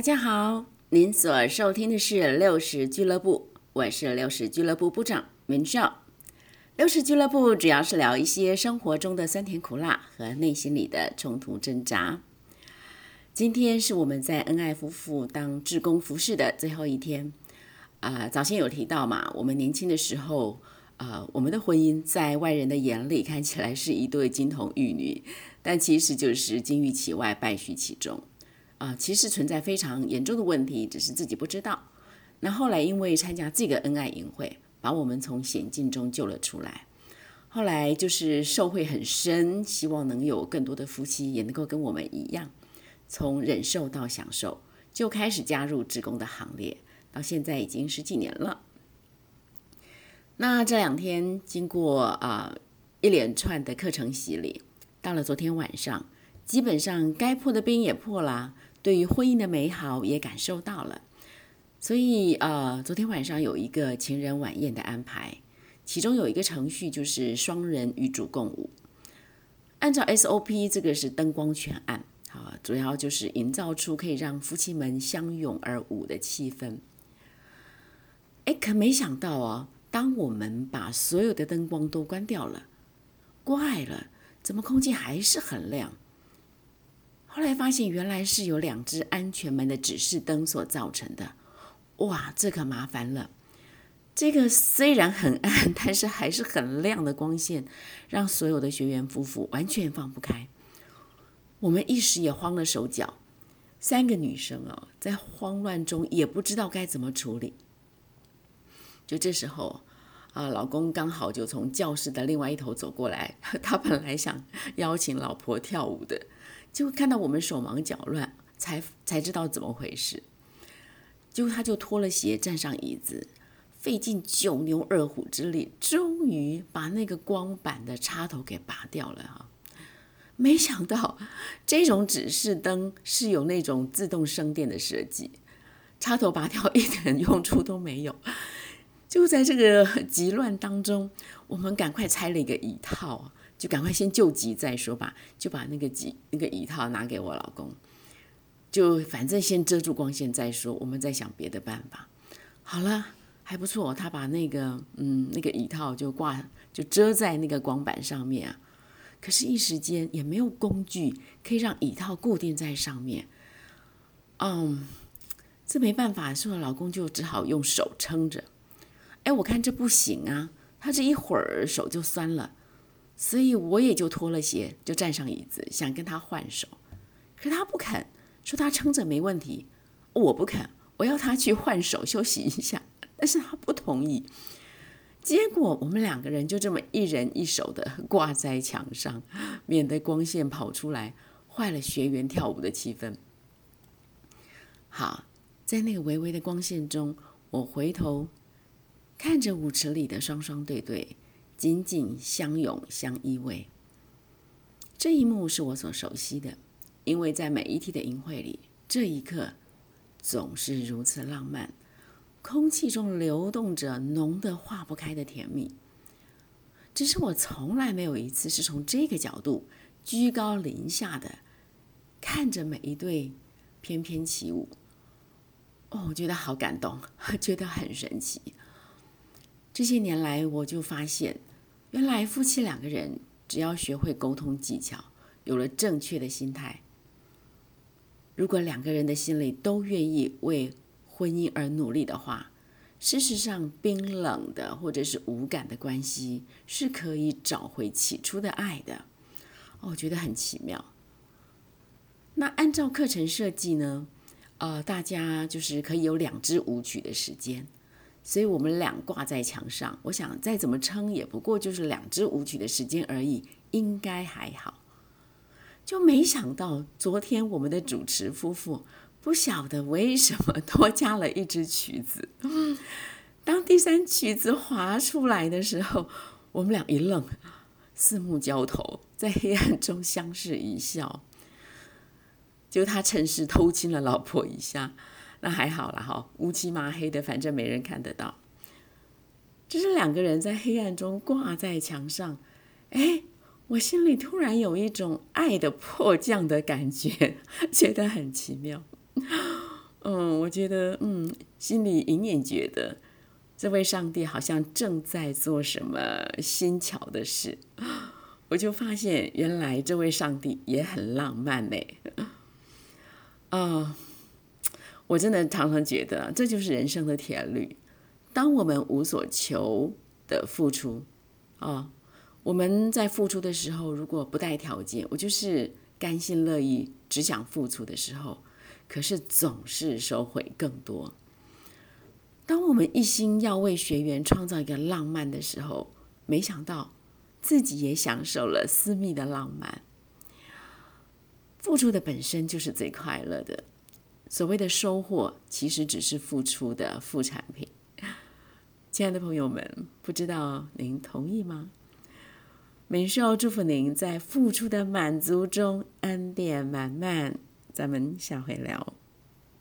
大家好，您所收听的是六十俱乐部，我是六十俱乐部部长明少。六十俱乐部主要是聊一些生活中的酸甜苦辣和内心里的冲突挣扎。今天是我们在恩爱夫妇当志工服饰的最后一天。啊，早先有提到嘛，我们年轻的时候，啊，我们的婚姻在外人的眼里看起来是一对金童玉女，但其实就是金玉其外，败絮其中。啊，其实存在非常严重的问题，只是自己不知道。那后来因为参加这个恩爱营会，把我们从险境中救了出来。后来就是受惠很深，希望能有更多的夫妻也能够跟我们一样，从忍受到享受，就开始加入职工的行列。到现在已经十几年了。那这两天经过啊一连串的课程洗礼，到了昨天晚上，基本上该破的冰也破了。对于婚姻的美好也感受到了，所以呃，昨天晚上有一个情人晚宴的安排，其中有一个程序就是双人与主共舞。按照 SOP，这个是灯光全暗，啊，主要就是营造出可以让夫妻们相拥而舞的气氛。哎，可没想到哦，当我们把所有的灯光都关掉了，怪了，怎么空气还是很亮？后来发现，原来是有两只安全门的指示灯所造成的。哇，这可麻烦了！这个虽然很暗，但是还是很亮的光线，让所有的学员夫妇完全放不开。我们一时也慌了手脚，三个女生啊，在慌乱中也不知道该怎么处理。就这时候，啊，老公刚好就从教室的另外一头走过来，他本来想邀请老婆跳舞的。就看到我们手忙脚乱，才才知道怎么回事。结果他就脱了鞋，站上椅子，费尽九牛二虎之力，终于把那个光板的插头给拔掉了哈。没想到这种指示灯是有那种自动生电的设计，插头拔掉一点用处都没有。就在这个急乱当中，我们赶快拆了一个椅套。就赶快先救急再说吧，就把那个急那个椅套拿给我老公，就反正先遮住光线再说，我们再想别的办法。好了，还不错，他把那个嗯那个椅套就挂就遮在那个光板上面啊。可是，一时间也没有工具可以让椅套固定在上面。嗯，这没办法，所以老公就只好用手撑着。哎，我看这不行啊，他这一会儿手就酸了。所以我也就脱了鞋，就站上椅子，想跟他换手，可他不肯，说他撑着没问题。我不肯，我要他去换手休息一下，但是他不同意。结果我们两个人就这么一人一手的挂在墙上，免得光线跑出来，坏了学员跳舞的气氛。好，在那个微微的光线中，我回头看着舞池里的双双对对。紧紧相拥相依偎，这一幕是我所熟悉的，因为在每一天的淫会里，这一刻总是如此浪漫，空气中流动着浓得化不开的甜蜜。只是我从来没有一次是从这个角度居高临下的看着每一对翩翩起舞。哦，我觉得好感动，觉得很神奇。这些年来，我就发现。原来夫妻两个人只要学会沟通技巧，有了正确的心态，如果两个人的心里都愿意为婚姻而努力的话，事实上冰冷的或者是无感的关系是可以找回起初的爱的。哦我觉得很奇妙。那按照课程设计呢，呃，大家就是可以有两支舞曲的时间。所以我们俩挂在墙上，我想再怎么撑也不过就是两支舞曲的时间而已，应该还好。就没想到昨天我们的主持夫妇不晓得为什么多加了一支曲子。当第三曲子滑出来的时候，我们俩一愣，四目交投，在黑暗中相视一笑。就他趁势偷亲了老婆一下。那还好了哈，乌漆麻黑的，反正没人看得到。只是两个人在黑暗中挂在墙上，哎，我心里突然有一种爱的迫降的感觉，觉得很奇妙。嗯，我觉得，嗯，心里隐隐觉得，这位上帝好像正在做什么新巧的事。我就发现，原来这位上帝也很浪漫呢。啊，我真的常常觉得，这就是人生的铁律。当我们无所求的付出，啊，我们在付出的时候，如果不带条件，我就是甘心乐意，只想付出的时候。可是总是收回更多。当我们一心要为学员创造一个浪漫的时候，没想到自己也享受了私密的浪漫。付出的本身就是最快乐的，所谓的收获其实只是付出的副产品。亲爱的朋友们，不知道您同意吗？美秀祝福您在付出的满足中恩典满满。咱们下回聊。